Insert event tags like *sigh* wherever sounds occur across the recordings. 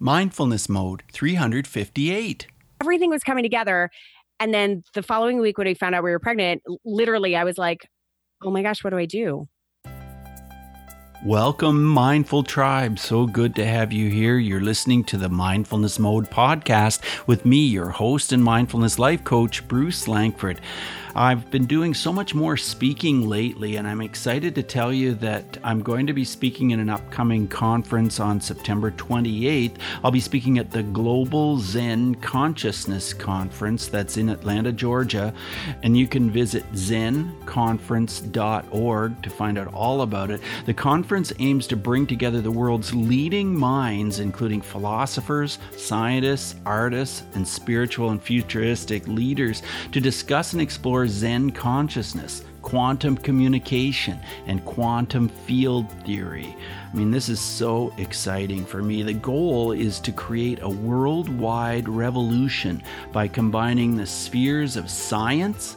Mindfulness Mode 358. Everything was coming together. And then the following week, when we found out we were pregnant, literally, I was like, oh my gosh, what do I do? Welcome, Mindful Tribe. So good to have you here. You're listening to the Mindfulness Mode podcast with me, your host and mindfulness life coach, Bruce Langford. I've been doing so much more speaking lately, and I'm excited to tell you that I'm going to be speaking in an upcoming conference on September 28th. I'll be speaking at the Global Zen Consciousness Conference that's in Atlanta, Georgia, and you can visit zenconference.org to find out all about it. The conference aims to bring together the world's leading minds, including philosophers, scientists, artists, and spiritual and futuristic leaders, to discuss and explore Zen consciousness, quantum communication, and quantum field theory. I mean, this is so exciting for me. The goal is to create a worldwide revolution by combining the spheres of science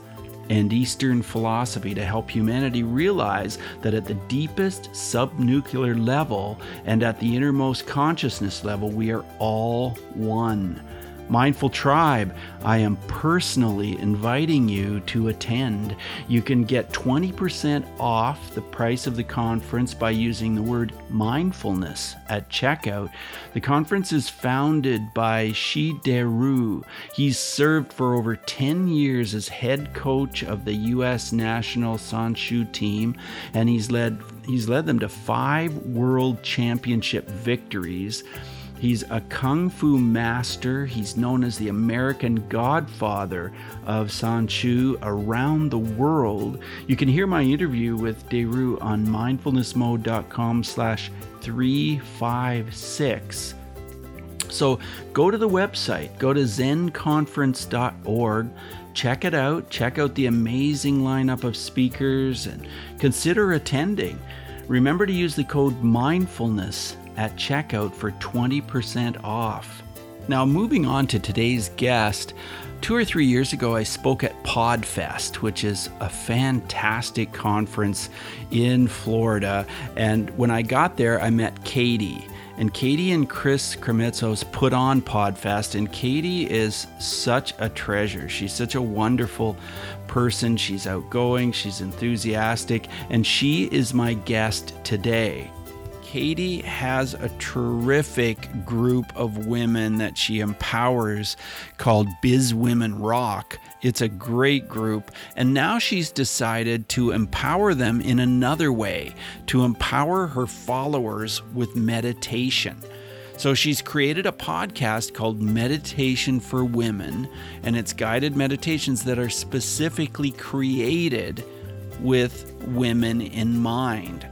and Eastern philosophy to help humanity realize that at the deepest subnuclear level and at the innermost consciousness level, we are all one. Mindful Tribe, I am personally inviting you to attend. You can get 20% off the price of the conference by using the word mindfulness at checkout. The conference is founded by Shi Deru. He's served for over 10 years as head coach of the U.S. national Sanshou team, and he's led, he's led them to five world championship victories. He's a kung fu master. He's known as the American godfather of Sanshou around the world. You can hear my interview with Deru on mindfulnessmode.com slash 356. So go to the website, go to zenconference.org, check it out, check out the amazing lineup of speakers, and consider attending. Remember to use the code mindfulness at checkout for 20% off. Now, moving on to today's guest, two or three years ago, I spoke at PodFest, which is a fantastic conference in Florida. And when I got there, I met Katie. And Katie and Chris Krimitsos put on PodFest, and Katie is such a treasure. She's such a wonderful person. She's outgoing, she's enthusiastic, and she is my guest today. Katie has a terrific group of women that she empowers called Biz Women Rock. It's a great group. And now she's decided to empower them in another way to empower her followers with meditation. So she's created a podcast called Meditation for Women, and it's guided meditations that are specifically created with women in mind.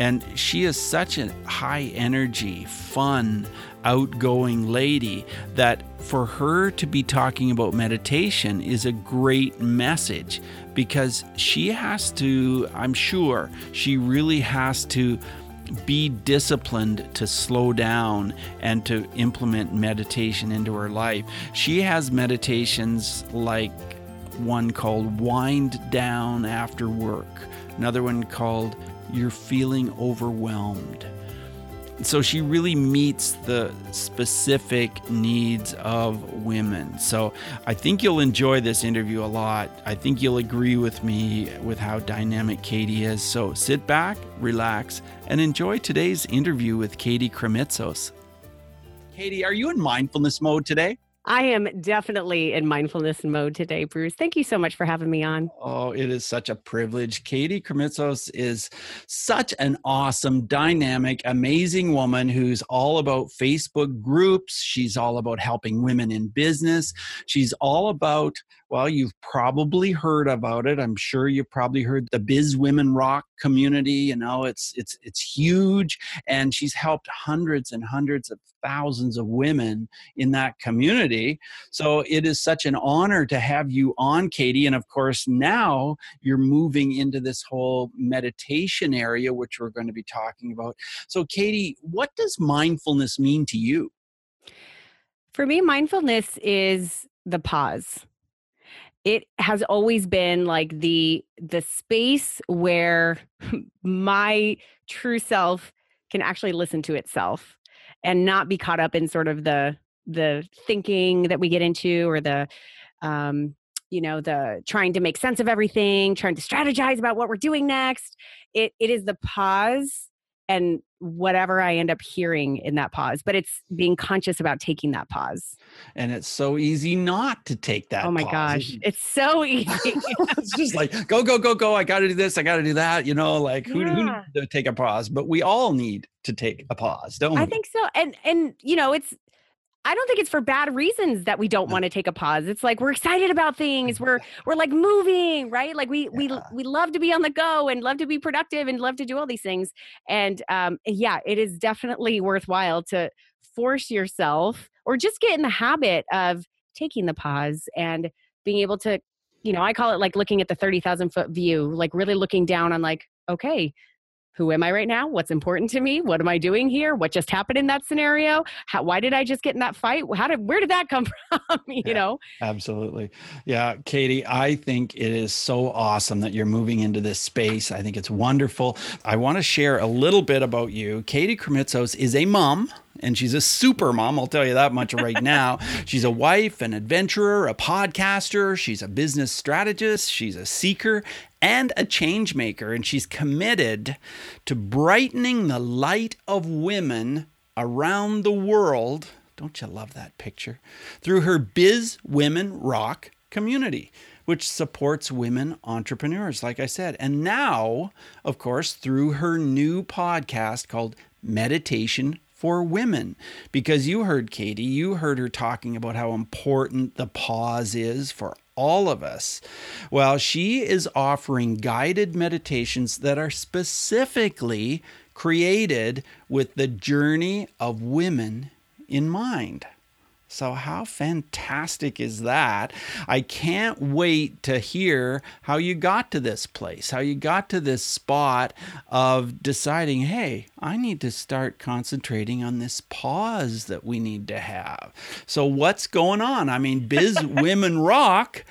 And she is such a high energy, fun, outgoing lady that for her to be talking about meditation is a great message because she has to, I'm sure, she really has to be disciplined to slow down and to implement meditation into her life. She has meditations like one called Wind Down After Work, another one called you're feeling overwhelmed. So she really meets the specific needs of women. So I think you'll enjoy this interview a lot. I think you'll agree with me with how dynamic Katie is. So sit back, relax, and enjoy today's interview with Katie Krimitsos. Katie, are you in mindfulness mode today? I am definitely in mindfulness mode today, Bruce. Thank you so much for having me on. Oh, it is such a privilege. Katie Krimitsos is such an awesome, dynamic, amazing woman who's all about Facebook groups. She's all about helping women in business. She's all about well, you've probably heard about it. I'm sure you probably heard the Biz Women Rock community. You know, it's it's it's huge, and she's helped hundreds and hundreds of thousands of women in that community. So it is such an honor to have you on, Katie. And of course, now you're moving into this whole meditation area, which we're going to be talking about. So, Katie, what does mindfulness mean to you? For me, mindfulness is the pause it has always been like the the space where *laughs* my true self can actually listen to itself and not be caught up in sort of the the thinking that we get into or the um you know the trying to make sense of everything trying to strategize about what we're doing next. It it is the pause and whatever I end up hearing in that pause, but it's being conscious about taking that pause. And it's so easy not to take that. Oh my pause. gosh, it's so *laughs* easy. *laughs* it's just like go, go, go, go. I got to do this. I got to do that. You know, like who, yeah. who needs to take a pause? But we all need to take a pause, don't we? I think so. And and you know, it's I don't think it's for bad reasons that we don't want to take a pause. It's like we're excited about things. We're *laughs* we're like moving, right? Like we yeah. we we love to be on the go and love to be productive and love to do all these things. And um yeah, it is definitely worthwhile to force yourself or just get in the habit of taking the pause and being able to you know, I call it like looking at the 30,000 foot view, like really looking down on like, okay, who am I right now? What's important to me? What am I doing here? What just happened in that scenario? How, why did I just get in that fight? How did where did that come *laughs* from? you yeah, know? Absolutely. Yeah, Katie, I think it is so awesome that you're moving into this space. I think it's wonderful. I want to share a little bit about you. Katie Krimitsos is a mom and she's a super mom. I'll tell you that much right now. *laughs* she's a wife, an adventurer, a podcaster. She's a business strategist. She's a seeker and a change maker. And she's committed to brightening the light of women around the world. Don't you love that picture? Through her Biz Women Rock community which supports women entrepreneurs, like I said. And now, of course, through her new podcast called Meditation for women because you heard Katie, you heard her talking about how important the pause is for all of us. Well, she is offering guided meditations that are specifically created with the journey of women in mind. So, how fantastic is that? I can't wait to hear how you got to this place, how you got to this spot of deciding, hey, I need to start concentrating on this pause that we need to have. So, what's going on? I mean, Biz *laughs* Women Rock,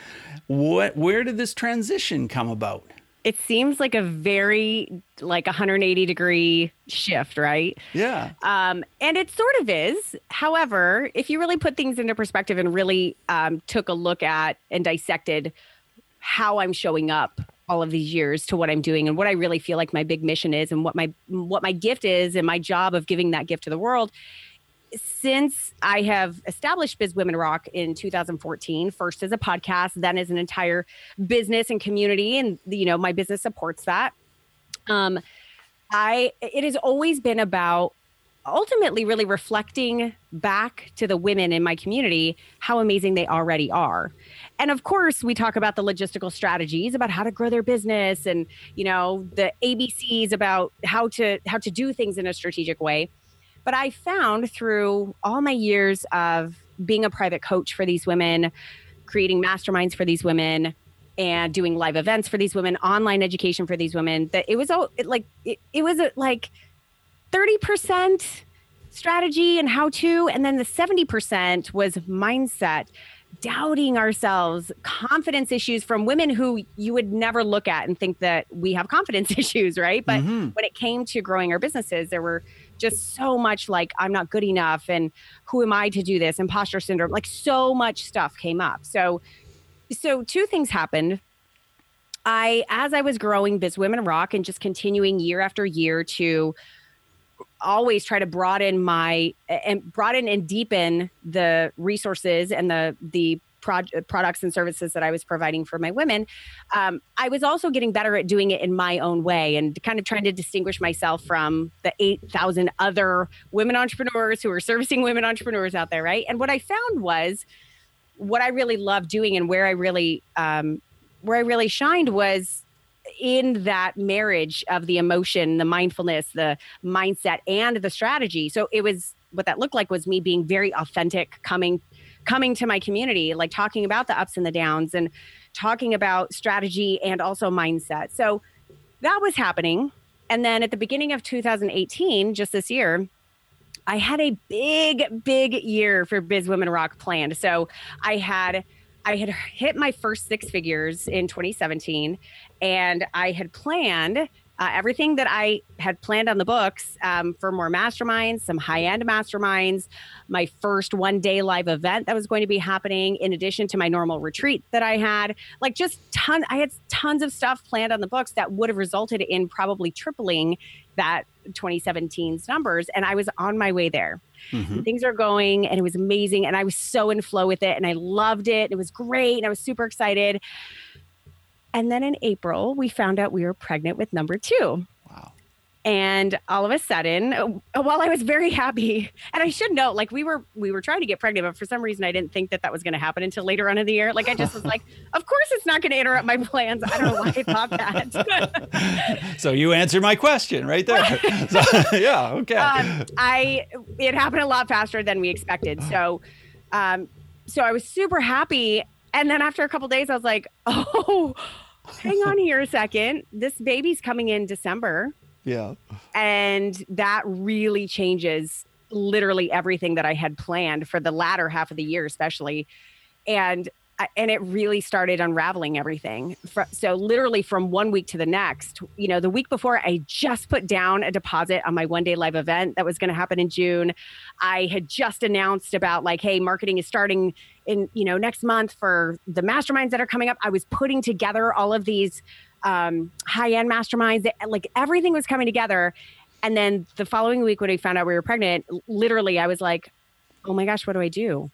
what, where did this transition come about? It seems like a very like 180 degree shift right? Yeah. Um and it sort of is. However if you really put things into perspective and really um, took a look at and dissected how i'm showing up all of these years to what i'm doing and what i really feel like my big mission is and what my what my gift is and my job of giving that gift to the world since I have established Biz Women Rock in 2014, first as a podcast, then as an entire business and community, and you know my business supports that. Um, I it has always been about ultimately really reflecting back to the women in my community how amazing they already are. And of course, we talk about the logistical strategies about how to grow their business and, you know, the ABCs about how to how to do things in a strategic way. But I found through all my years of being a private coach for these women, creating masterminds for these women, and doing live events for these women, online education for these women, that it was all it, like it, it was a, like 30% strategy and how to, and then the 70% was mindset doubting ourselves, confidence issues from women who you would never look at and think that we have confidence *laughs* issues, right? But mm-hmm. when it came to growing our businesses, there were just so much like I'm not good enough and who am I to do this? Imposter syndrome, like so much stuff came up. So so two things happened. I as I was growing Biz Women Rock and just continuing year after year to always try to broaden my and broaden and deepen the resources and the the pro- products and services that I was providing for my women, um, I was also getting better at doing it in my own way and kind of trying to distinguish myself from the 8,000 other women entrepreneurs who are servicing women entrepreneurs out there, right? And what I found was what I really loved doing and where I really um, where I really shined was in that marriage of the emotion, the mindfulness, the mindset, and the strategy. So it was what that looked like was me being very authentic, coming coming to my community, like talking about the ups and the downs and talking about strategy and also mindset. So that was happening. And then at the beginning of 2018, just this year, I had a big, big year for Biz Women Rock planned. So I had I had hit my first six figures in 2017, and I had planned uh, everything that I had planned on the books um, for more masterminds, some high end masterminds, my first one day live event that was going to be happening, in addition to my normal retreat that I had. Like just ton, I had tons of stuff planned on the books that would have resulted in probably tripling that 2017's numbers. And I was on my way there. Mm-hmm. Things are going and it was amazing. And I was so in flow with it and I loved it. It was great. And I was super excited. And then in April, we found out we were pregnant with number two. Wow. And all of a sudden, uh, while I was very happy, *laughs* and I should note, like we were we were trying to get pregnant, but for some reason I didn't think that that was going to happen until later on in the year. Like I just was like, *laughs* of course it's not going to interrupt my plans. I don't know why I thought that. *laughs* so you answered my question right there. so, yeah, okay. Um, I it happened a lot faster than we expected. So, um, so I was super happy and then after a couple days, I was like, *laughs* oh, hang on here a second. This baby's coming in December. Yeah. And that really changes literally everything that I had planned for the latter half of the year, especially. And and it really started unraveling everything. So literally from one week to the next, you know, the week before I just put down a deposit on my one day live event that was going to happen in June. I had just announced about like, hey, marketing is starting in, you know, next month for the masterminds that are coming up. I was putting together all of these um, high end masterminds, like everything was coming together. And then the following week when we found out we were pregnant, literally I was like, oh my gosh, what do I do?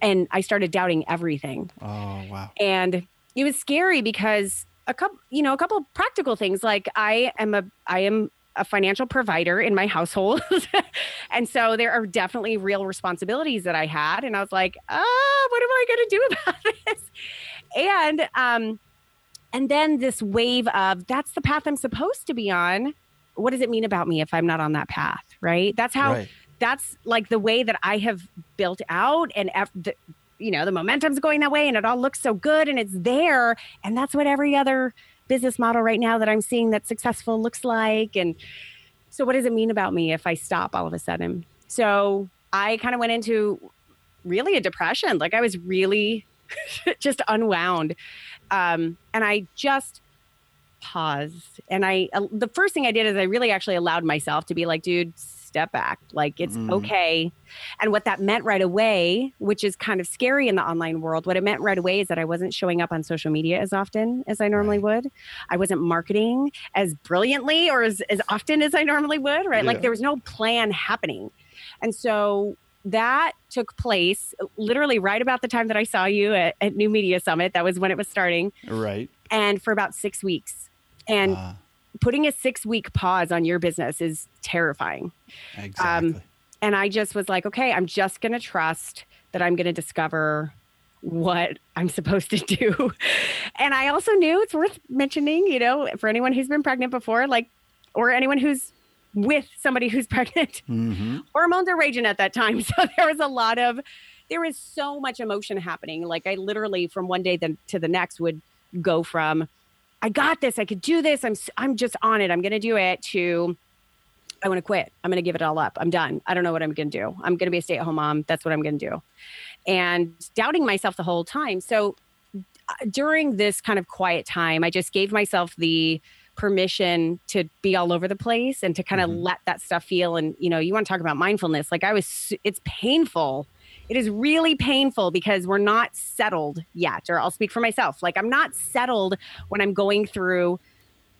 and I started doubting everything. Oh wow! And it was scary because a couple, you know, a couple practical things like I am a I am a financial provider in my household, *laughs* and so there are definitely real responsibilities that I had, and I was like, oh, what am I going to do *laughs* about this? And um, and then this wave of that's the path I'm supposed to be on. What does it mean about me if I'm not on that path? Right? That's how. Right that's like the way that I have built out and the, you know the momentum's going that way and it all looks so good and it's there and that's what every other business model right now that I'm seeing that's successful looks like? And so what does it mean about me if I stop all of a sudden? So I kind of went into really a depression. Like I was really *laughs* just unwound. Um, and I just paused. And I uh, the first thing I did is I really actually allowed myself to be like dude step back. Like it's mm. okay. And what that meant right away, which is kind of scary in the online world, what it meant right away is that I wasn't showing up on social media as often as I normally right. would. I wasn't marketing as brilliantly or as, as often as I normally would, right? Yeah. Like there was no plan happening. And so that took place literally right about the time that I saw you at, at New Media Summit. That was when it was starting. Right. And for about six weeks. And uh putting a six week pause on your business is terrifying. Exactly. Um, and I just was like, okay, I'm just going to trust that I'm going to discover what I'm supposed to do. *laughs* and I also knew it's worth mentioning, you know, for anyone who's been pregnant before, like, or anyone who's with somebody who's *laughs* pregnant, mm-hmm. hormones are raging at that time. *laughs* So there was a lot of, there was so much emotion happening. Like I literally from one day then to the next would go from I got this. I could do this. I'm I'm just on it. I'm going to do it to I want to quit. I'm going to give it all up. I'm done. I don't know what I'm going to do. I'm going to be a stay-at-home mom. That's what I'm going to do. And doubting myself the whole time. So uh, during this kind of quiet time, I just gave myself the permission to be all over the place and to kind of mm-hmm. let that stuff feel and you know, you want to talk about mindfulness. Like I was it's painful it is really painful because we're not settled yet, or I'll speak for myself. Like I'm not settled when I'm going through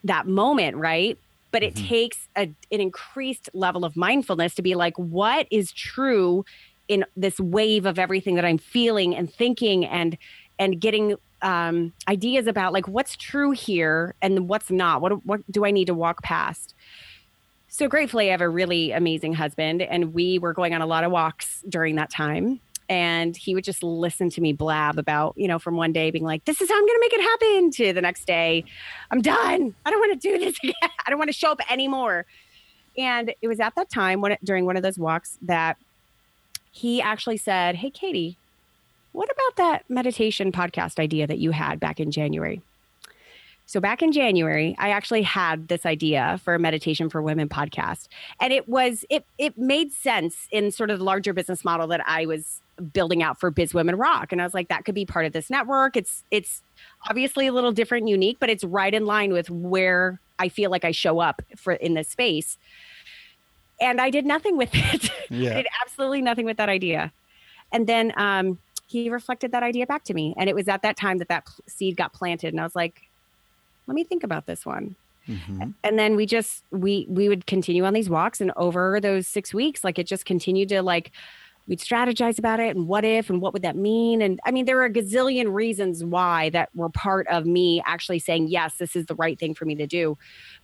that moment, right? But it mm-hmm. takes a, an increased level of mindfulness to be like, what is true in this wave of everything that I'm feeling and thinking and and getting um, ideas about like what's true here and what's not. What what do I need to walk past? So gratefully, I have a really amazing husband, and we were going on a lot of walks during that time. And he would just listen to me blab about, you know, from one day being like, this is how I'm going to make it happen, to the next day, I'm done. I don't want to do this *laughs* again. I don't want to show up anymore. And it was at that time when during one of those walks that he actually said, Hey, Katie, what about that meditation podcast idea that you had back in January? So back in January, I actually had this idea for a meditation for women podcast. And it was it it made sense in sort of the larger business model that I was building out for Biz Women Rock. And I was like, that could be part of this network. It's it's obviously a little different, unique, but it's right in line with where I feel like I show up for in this space. And I did nothing with it. *laughs* Yeah. I did absolutely nothing with that idea. And then um, he reflected that idea back to me. And it was at that time that that seed got planted. And I was like, let me think about this one. Mm-hmm. And then we just we we would continue on these walks and over those 6 weeks like it just continued to like we'd strategize about it and what if and what would that mean and I mean there are a gazillion reasons why that were part of me actually saying yes this is the right thing for me to do.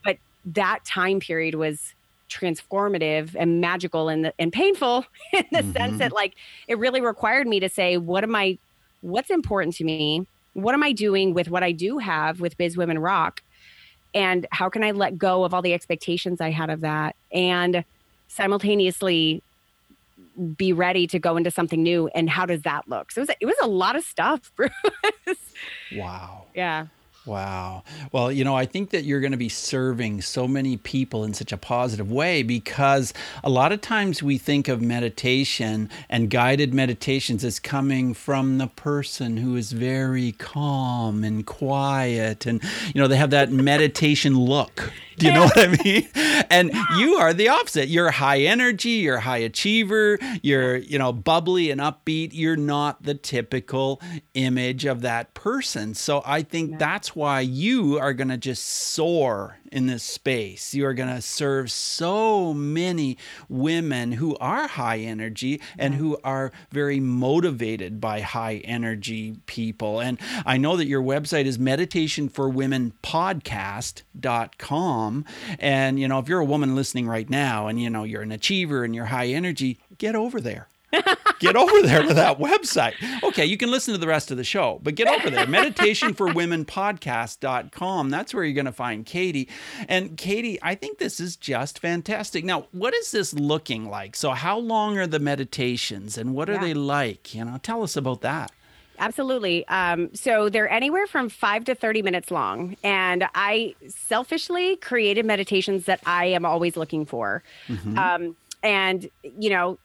But that time period was transformative and magical and and painful *laughs* in the mm-hmm. sense that like it really required me to say what am I what's important to me what am I doing with what I do have with Biz Women Rock? And how can I let go of all the expectations I had of that and simultaneously be ready to go into something new? And how does that look? So it was, it was a lot of stuff, *laughs* Bruce. wow. Yeah. Wow. Well, you know, I think that you're going to be serving so many people in such a positive way because a lot of times we think of meditation and guided meditations as coming from the person who is very calm and quiet and, you know, they have that meditation look. Do you know what I mean? *laughs* And you are the opposite. You're high energy, you're high achiever, you're, you know, bubbly and upbeat. You're not the typical image of that person. So I think that's why you are going to just soar in this space. You are going to serve so many women who are high energy and who are very motivated by high energy people. And I know that your website is meditationforwomenpodcast.com. And, you know, if you're a woman listening right now and, you know, you're an achiever and you're high energy, get over there get over there to that website. Okay, you can listen to the rest of the show, but get over there. Meditationforwomenpodcast.com. That's where you're going to find Katie. And Katie, I think this is just fantastic. Now, what is this looking like? So, how long are the meditations and what are yeah. they like? You know, tell us about that. Absolutely. Um, so they're anywhere from five to 30 minutes long. And I selfishly created meditations that I am always looking for. Mm-hmm. Um, and, you know,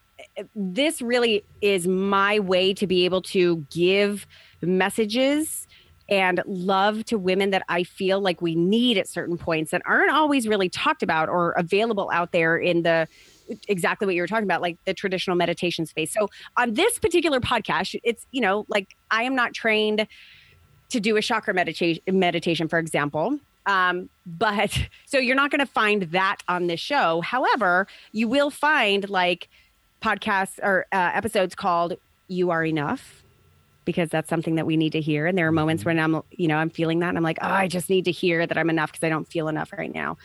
this really is my way to be able to give messages and love to women that I feel like we need at certain points that aren't always really talked about or available out there in the exactly what you were talking about, like the traditional meditation space. So on this particular podcast, it's, you know, like I am not trained to do a chakra meditation meditation, for example. Um, but *laughs* so you're not going to find that on this show. However, you will find like podcasts or uh, episodes called "You Are Enough." Because that's something that we need to hear. And there are moments mm-hmm. when I'm, you know, I'm feeling that and I'm like, oh, I just need to hear that I'm enough because I don't feel enough right now.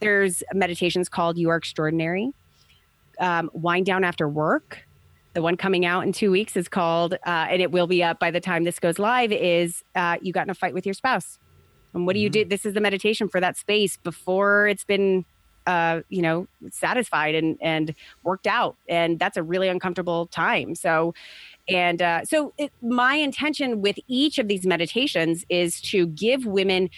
There's meditations called You Are Extraordinary. Um, Wind Down After Work. The one coming out in two weeks is called, uh, and it will be up by the time this goes live, is uh, You Got in a Fight with Your Spouse. And what do you mm-hmm. do? This is the meditation for that space before it's been uh, you know, satisfied and and worked out, and that's a really uncomfortable time. So, and uh, so it, my intention with each of these meditations is to give women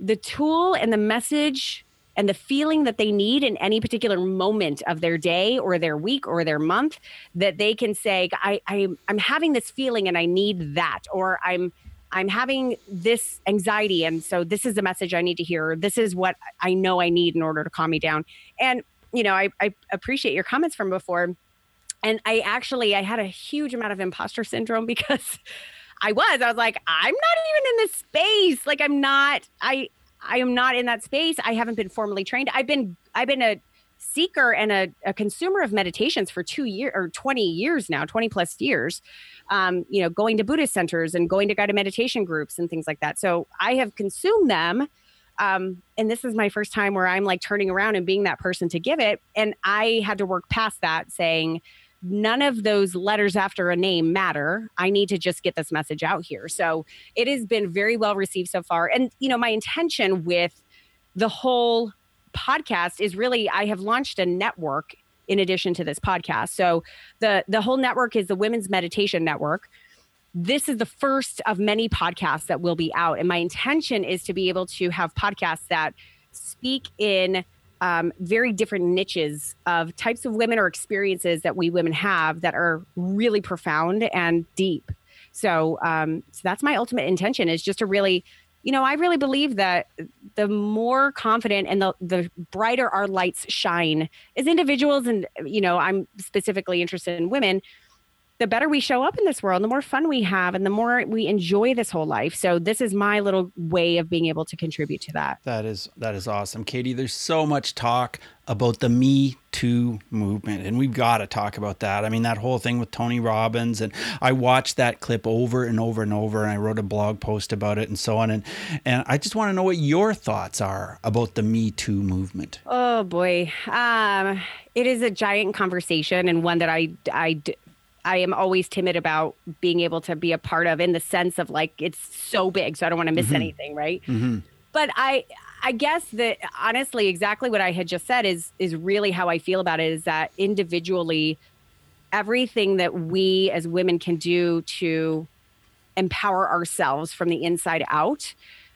the tool and the message and the feeling that they need in any particular moment of their day or their week or their month that they can say I, I i'm having this feeling and i need that or i'm I'm having this anxiety. And so this is the message I need to hear. This is what I know I need in order to calm me down. And, you know, I, I appreciate your comments from before. And I actually, I had a huge amount of imposter syndrome *laughs* because I was, I was like, I'm not even in this space. Like I'm not, I, I am not in that space. I haven't been formally trained. I've been, I've been a seeker and a, a consumer of meditations for two years or 20 years now, 20 plus years um, you know, going to Buddhist centers and going to guided meditation groups and things like that. So I have consumed them. Um, and this is my first time where I'm like turning around and being that person to give it. And I had to work past that saying, none of those letters after a name matter. I need to just get this message out here. So it has been very well received so far. And, you know, my intention with the whole podcast is really I have launched a network in addition to this podcast. So the the whole network is the Women's Meditation Network. This is the first of many podcasts that will be out, and my intention is to be able to have podcasts that speak in um, very different niches of types of women or experiences that we women have that are really profound and deep. So, um, so that's my ultimate intention is just to really you know, I really believe that the more confident and the the brighter our lights shine as individuals, and you know, I'm specifically interested in women the better we show up in this world, the more fun we have, and the more we enjoy this whole life. So this is my little way of being able to contribute to that. That is that is awesome, Katie. There's so much talk about the Me Too movement, and we've got to talk about that. I mean, that whole thing with Tony Robbins, and I watched that clip over and over and over, and I wrote a blog post about it, and so on. And and I just want to know what your thoughts are about the Me Too movement. Oh boy, um, it is a giant conversation, and one that I I I am always timid about being able to be a part of in the sense of like it's so big, so I don't want to miss mm-hmm. anything, right? Mm-hmm. But I I guess that honestly exactly what I had just said is is really how I feel about it is that individually everything that we as women can do to empower ourselves from the inside out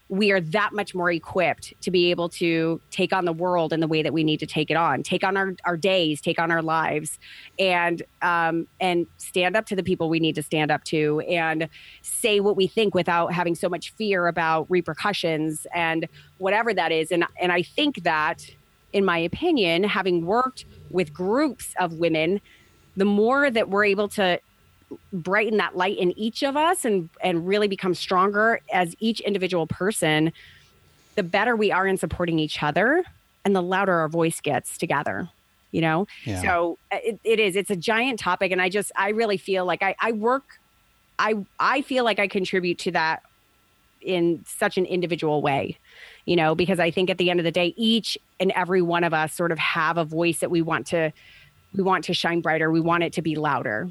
we are that much more equipped to be able to take on the world in the way that we need to take it on, take on our, our days, take on our lives, and um, and stand up to the people we need to stand up to, and say what we think without having so much fear about repercussions and whatever that is. And and I think that, in my opinion, having worked with groups of women, the more that we're able to brighten that light in each of us and and really become stronger as each individual person the better we are in supporting each other and the louder our voice gets together you know yeah. so uh, it, it is it's a giant topic and i just i really feel like i i work i i feel like i contribute to that in such an individual way you know because i think at the end of the day each and every one of us sort of have a voice that we want to we want to shine brighter we want it to be louder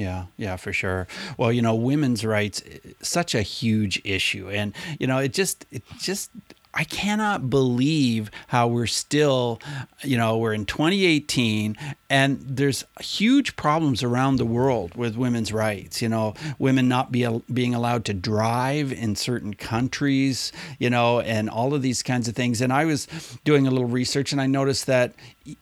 yeah, yeah, for sure. Well, you know, women's rights eh, such a huge issue and you know, it just it just I cannot believe how we're still, you know, we're in 2018 and there's huge problems around the world with women's rights. You know, women not be, being allowed to drive in certain countries, you know, and all of these kinds of things. And I was doing a little research and I noticed that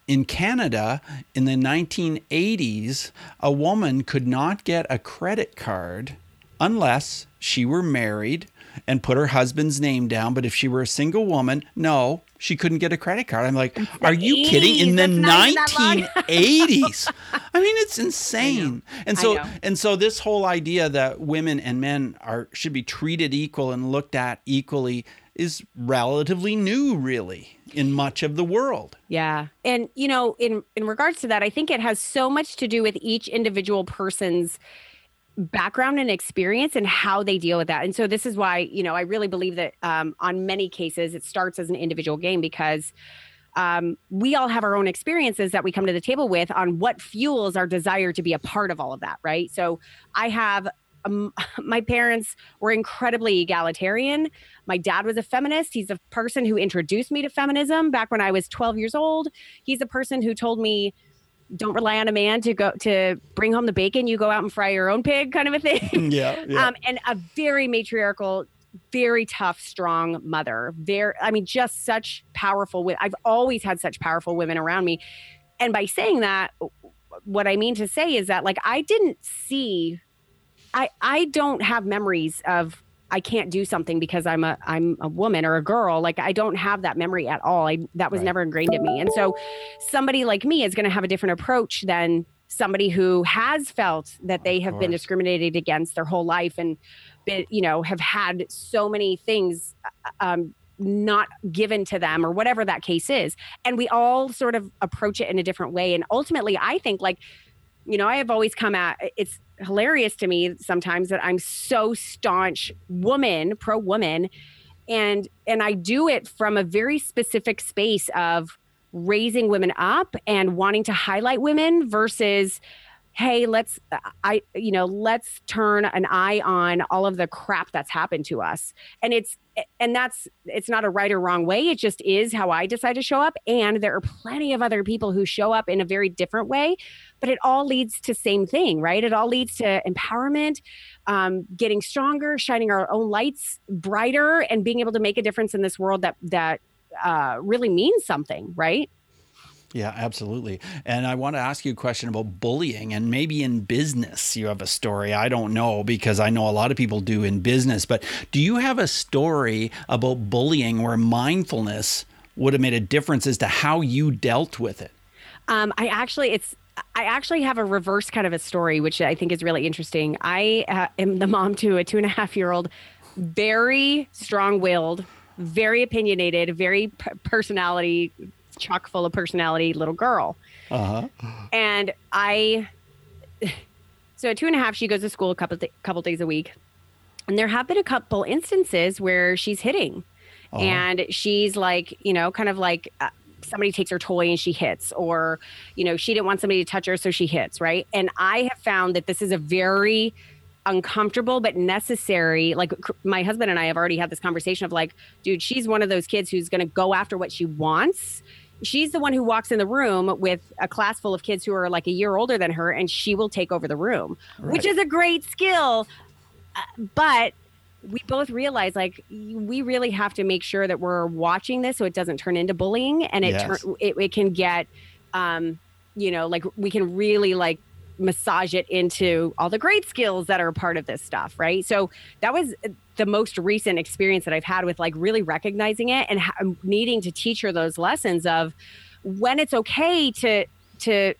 in Canada in the 1980s, a woman could not get a credit card unless she were married and put her husband's name down. But if she were a single woman, no, she couldn't get a credit card. I'm like, are you 80s. kidding? In the 1980s. *laughs* I mean, it's insane. And so and so this whole idea that women and men are should be treated equal and looked at equally is relatively new really in much of the world. Yeah. And you know, in in regards to that, I think it has so much to do with each individual person's background and experience and how they deal with that. And so this is why, you know, I really believe that um, on many cases it starts as an individual game because um, we all have our own experiences that we come to the table with on what fuels our desire to be a part of all of that, right? So I have um, *laughs* my parents were incredibly egalitarian. My dad was a feminist. He's the person who introduced me to feminism back when I was 12 years old. He's the person who told me don't rely on a man to go to bring home the bacon. You go out and fry your own pig, kind of a thing. *laughs* Yeah. yeah. Um, and a very matriarchal, very tough, strong mother. Very, I mean, just such powerful. I've always had such powerful women around me. And by saying that, what I mean to say is that, like, I didn't see, I I don't have memories of I can't do something because I'm a I'm a woman or a girl. Like I don't have that memory at all. I that was right. never ingrained in me. And so somebody like me is going to have a different approach than somebody who has felt that they have been discriminated against their whole life and been, you know, have had so many things uh, um, not given to them or whatever that case is. And we all sort of approach it in a different way. And ultimately, I think like, you know, I have always come at it's hilarious to me sometimes that I'm so staunch woman, pro woman, and and I do it from a very specific space of raising women up and wanting to highlight women versus hey let's i you know let's turn an eye on all of the crap that's happened to us. And it's and that's it's not a right or wrong way. It just is how i decide to show up. And there are plenty of other people who show up in a very different way. But it all leads to same thing right? It all leads to empowerment um, getting stronger shining our own lights brighter and being able to make a difference in this world that that uh, really means something right Yeah, absolutely. And I want to ask you a question about bullying and maybe in business you have a story. I don't know because I know a lot of people do in business, but do you have a story about bullying where mindfulness would have made a difference as to how you dealt with it? Um, I actually, it's I actually have a reverse kind of a story, which I think is really interesting. I uh, am the mom to a two and a half year old, very strong willed, very opinionated, very p- personality, chock full of personality little girl. Uh-huh. And I, so at two and a half, she goes to school a couple, th- couple days a week. And there have been a couple instances where she's hitting. Uh-huh. And she's like, you know, kind of like uh, somebody takes her toy and she hits, or, you know, she didn't want somebody to touch her, so she hits, right? And I have found that this is a very uncomfortable but necessary. Like my husband and I have already had this conversation of like, dude, she's one of those kids who's going to go after what she wants. She's the one who walks in the room with a class full of kids who are like a year older than her, and she will take over the room, right. which is a great skill. Uh, but we both realize like we really have to make sure that we're watching this so it doesn't turn into bullying and it yes. turn it, it can get um you know like we can really like massage it into all the great skills that are part of this stuff right so that was the most recent experience that i've had with like really recognizing it and ha- needing to teach her those lessons of when it's okay to to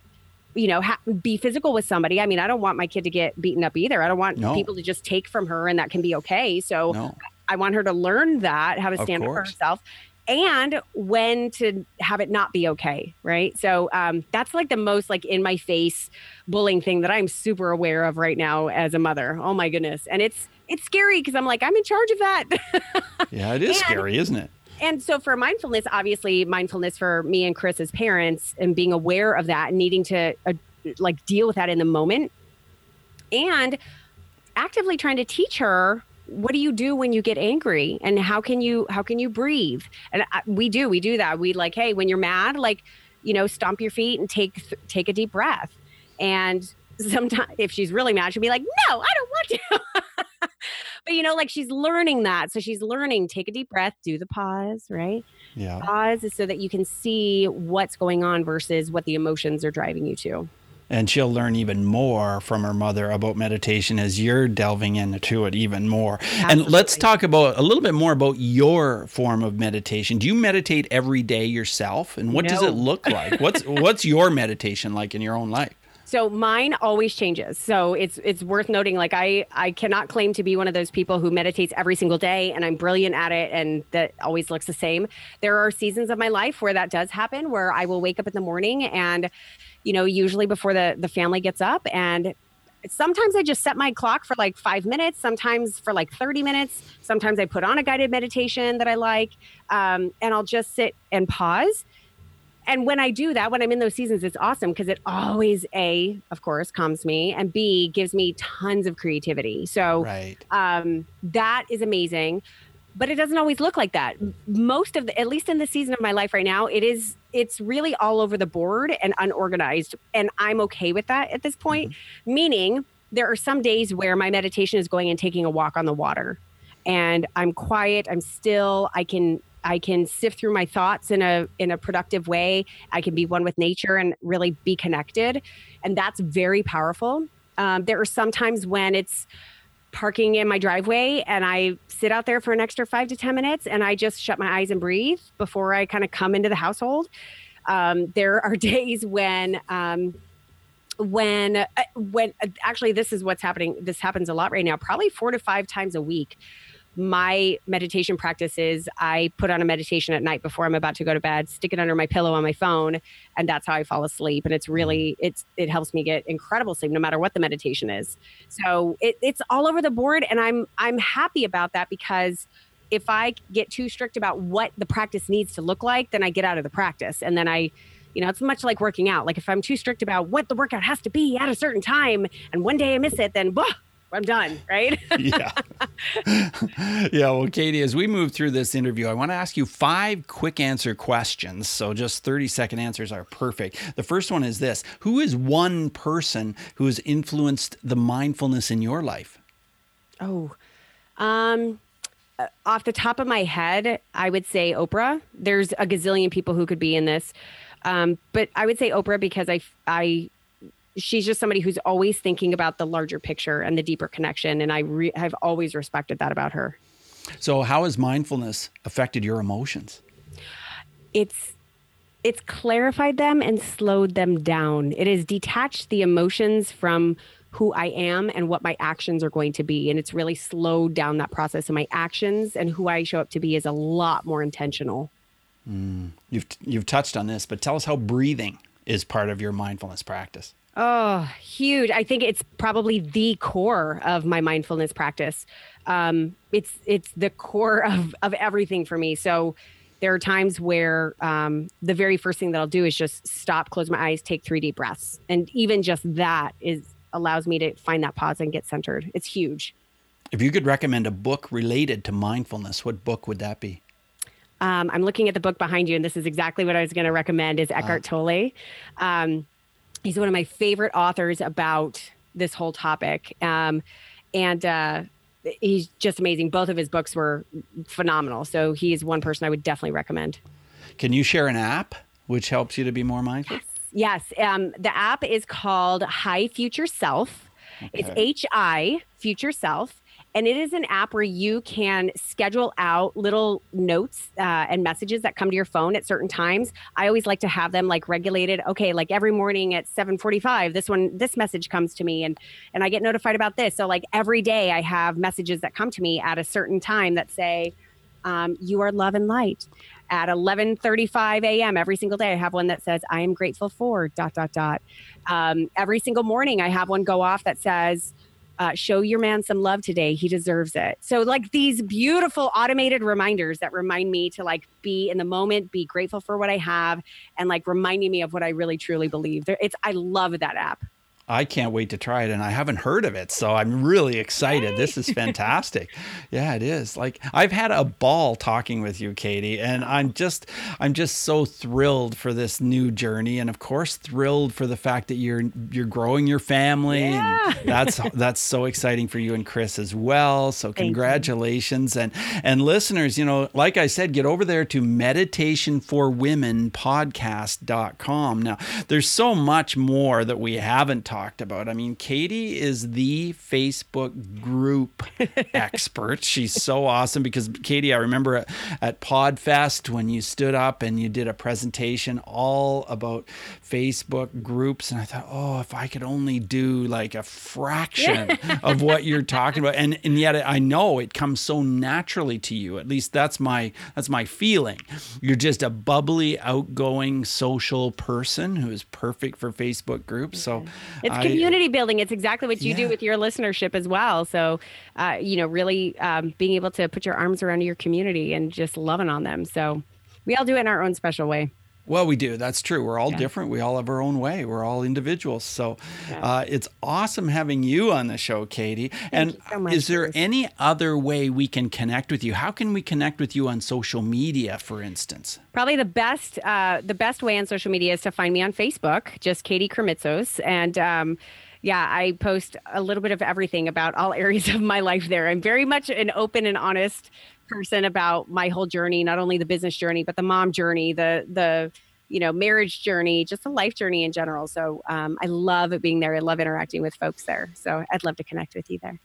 you know, ha- be physical with somebody. I mean, I don't want my kid to get beaten up either. I don't want no. people to just take from her and that can be okay. So no. I want her to learn that, how to stand up for herself and when to have it not be okay right so um, that's like the most like in my face bullying thing that i'm super aware of right now as a mother oh my goodness and it's it's scary because i'm like i'm in charge of that. *laughs* Yeah it is and, scary isn't it? and so for mindfulness, obviously mindfulness for me and Chris as parents and being aware of that and needing to uh, like deal with that in the moment and actively trying to teach her what do you do when you get angry? And how can you how can you breathe? And I, we do we do that. We like hey when you're mad like you know stomp your feet and take take a deep breath. And sometimes if she's really mad she'll be like no i don't want to *laughs* but you know, like she's learning that. So she's learning, take a deep breath, do the pause, right? Yeah. Pause is so that you can see what's going on versus what the emotions are driving you to. And she'll learn even more from her mother about meditation as you're delving into it even more. Absolutely. And let's talk about a little bit more about your form of meditation. Do you meditate every day yourself? And what no. does it look like? What's *laughs* what's your meditation like in your own life? So mine always changes. So it's it's worth noting like I I cannot claim to be one of those people who meditates every single day and I'm brilliant at it and that always looks the same. There are seasons of my life where that does happen where I will wake up in the morning and you know usually before the the family gets up and sometimes I just set my clock for like 5 minutes, sometimes for like 30 minutes, sometimes I put on a guided meditation that I like um, and I'll just sit and pause and when I do that, when I'm in those seasons, it's awesome because it always a, of course, calms me, and b gives me tons of creativity. So right. um, that is amazing. But it doesn't always look like that. Most of the, at least in the season of my life right now, it is. It's really all over the board and unorganized, and I'm okay with that at this point. Mm-hmm. Meaning, there are some days where my meditation is going and taking a walk on the water and I'm quiet, I'm still, I can I can sift through my thoughts in a in a productive way. I can be one with nature and really be connected, and that's very powerful. Um, there are some times when it's parking in my driveway and I sit out there for an extra five to ten minutes and I just shut my eyes and breathe before I kind of come into the household. Um, there are *laughs* days when um, when uh, when uh, actually this is what's happening this happens a lot right now probably four to five times a week my meditation practice is I put on a meditation at night before I'm about to go to bed, stick it under my pillow on my phone, and that's how I fall asleep. And it's really mm-hmm. it's it helps me get incredible sleep no matter what the meditation is. So it, it's all over the board, and I'm I'm happy about that because if I get too strict about what the practice needs to look like, then I get out of the practice, and then I you know, it's much like working out. Like if I'm too strict about what the workout has to be at a certain time, and one day I miss it, then blah, I'm done, right? *laughs* yeah. *laughs* yeah. Well, Katie, as we move through this interview, I want to ask you five quick answer questions. So just 30 second answers are perfect. The first one is this Who is one person who has influenced the mindfulness in your life? Oh, um, uh, off the top of my head, I would say Oprah. There's a gazillion people who could be in this. Um, but I would say Oprah because I, I, she's just somebody who's always thinking about the larger picture and the deeper connection. And I re- have always respected that about her. So, how has mindfulness affected your emotions? It's it's clarified them and slowed them down. It has detached the emotions from who I am and what my actions are going to be. And it's really slowed down that process. And my actions and who I show up to be is a lot more intentional. Mm. You've you've touched on this, but tell us how breathing is part of your mindfulness practice. Oh, huge! I think it's probably the core of my mindfulness practice. Um, it's it's the core of of everything for me. So there are times where um, the very first thing that I'll do is just stop, close my eyes, take three deep breaths, and even just that is allows me to find that pause and get centered. It's huge. If you could recommend a book related to mindfulness, what book would that be? Um, I'm looking at the book behind you, and this is exactly what I was going to recommend. Is Eckhart uh. Tolle? Um, he's one of my favorite authors about this whole topic, um, and uh, he's just amazing. Both of his books were phenomenal. So he's one person I would definitely recommend. Can you share an app which helps you to be more mindful? Yes. Yes. Um, the app is called Hi Future Self. Okay. It's H I Future Self. And it is an app where you can schedule out little notes uh, and messages that come to your phone at certain times. I always like to have them like regulated. Okay, like every morning at 7:45, this one, this message comes to me, and and I get notified about this. So like every day, I have messages that come to me at a certain time that say, um, "You are love and light." At 11:35 a.m. every single day, I have one that says, "I am grateful for dot dot dot." Um, every single morning, I have one go off that says uh, show your man some love today. He deserves it. So, like these beautiful automated reminders that remind me to like be in the moment, be grateful for what I have, and like reminding me of what I really truly believe. There, It's I love that app. I can't wait to try it, and I haven't heard of it, so I'm really excited. Yay. This is *laughs* fantastic. yeah, it is. Like I've had a ball talking with you, Katie, and I'm just I'm just so thrilled for this new journey, and of course thrilled for the fact that you're you're growing your family. Yeah. *laughs* that's that's so exciting for you and Chris as well. So congratulations, and and listeners, you know, like I said, get over there to meditationforwomenpodcast.com. Now, there's so much more that we haven't talked talked about. I mean, Katie is the Facebook group *laughs* expert. She's so awesome because Katie, I remember at, at Podfest when you stood up and you did a presentation all about Facebook groups, and I thought, oh, if I could only do like a fraction *laughs* of what you're talking about, and and yet I know it comes so naturally to you. At least that's my that's my feeling. You're just a bubbly, outgoing, social person who is perfect for Facebook groups. So it's I, community building. It's exactly what you yeah. do with your listenership as well. So, uh, you know, really um, being able to put your arms around your community and just loving on them. So, we all do it in our own special way. Well, we do. That's true. We're all yeah. different. We all have our own way. We're all individuals. So yeah. uh, it's awesome having you on the show, Katie. Thank and so much, is there any other way we can connect with you? How can we connect with you on social media, for instance? Probably the best uh, the best way on social media is to find me on Facebook, just Katie Krimitsos, and. Um, yeah, I post a little bit of everything about all *laughs* areas of my life there. I'm very much an open and honest person about my whole journey, not only the business journey, but the mom journey, the the you know marriage journey, just a life journey in general. So um, I love being there. I love interacting with folks there. So I'd love to connect with you there.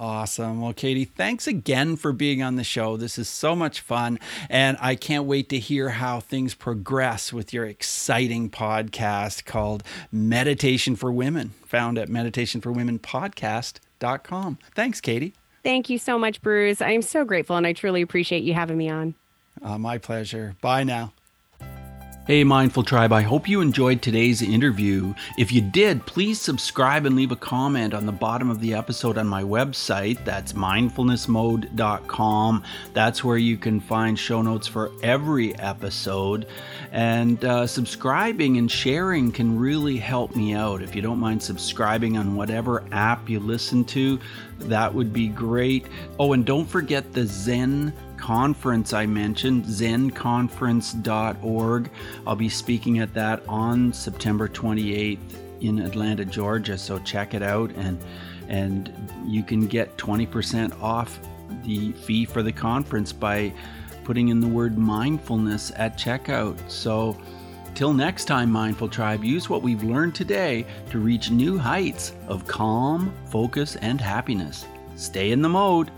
Awesome. Well, Katie, thanks again for being on the show. This is so much fun. And I can't wait to hear how things progress with your exciting podcast called Meditation for Women, found at meditationforwomenpodcast.com. Thanks, Katie. Thank you so much, Bruce. I am so grateful and I truly appreciate you having me on. Uh, my pleasure. Bye now. Hey, Mindful Tribe, I hope you enjoyed today's interview. If you did, please subscribe and leave a comment on the bottom of the episode on my website. That's mindfulnessmode.com. That's where you can find show notes for every episode. And uh, subscribing and sharing can really help me out. If you don't mind subscribing on whatever app you listen to, that would be great. Oh, and don't forget the Zen conference I mentioned, zenconference.org. I'll be speaking at that on September 28th in Atlanta, Georgia. So check it out and and you can get 20% off the fee for the conference by putting in the word mindfulness at checkout. So Till next time, Mindful Tribe, use what we've learned today to reach new heights of calm, focus, and happiness. Stay in the mode.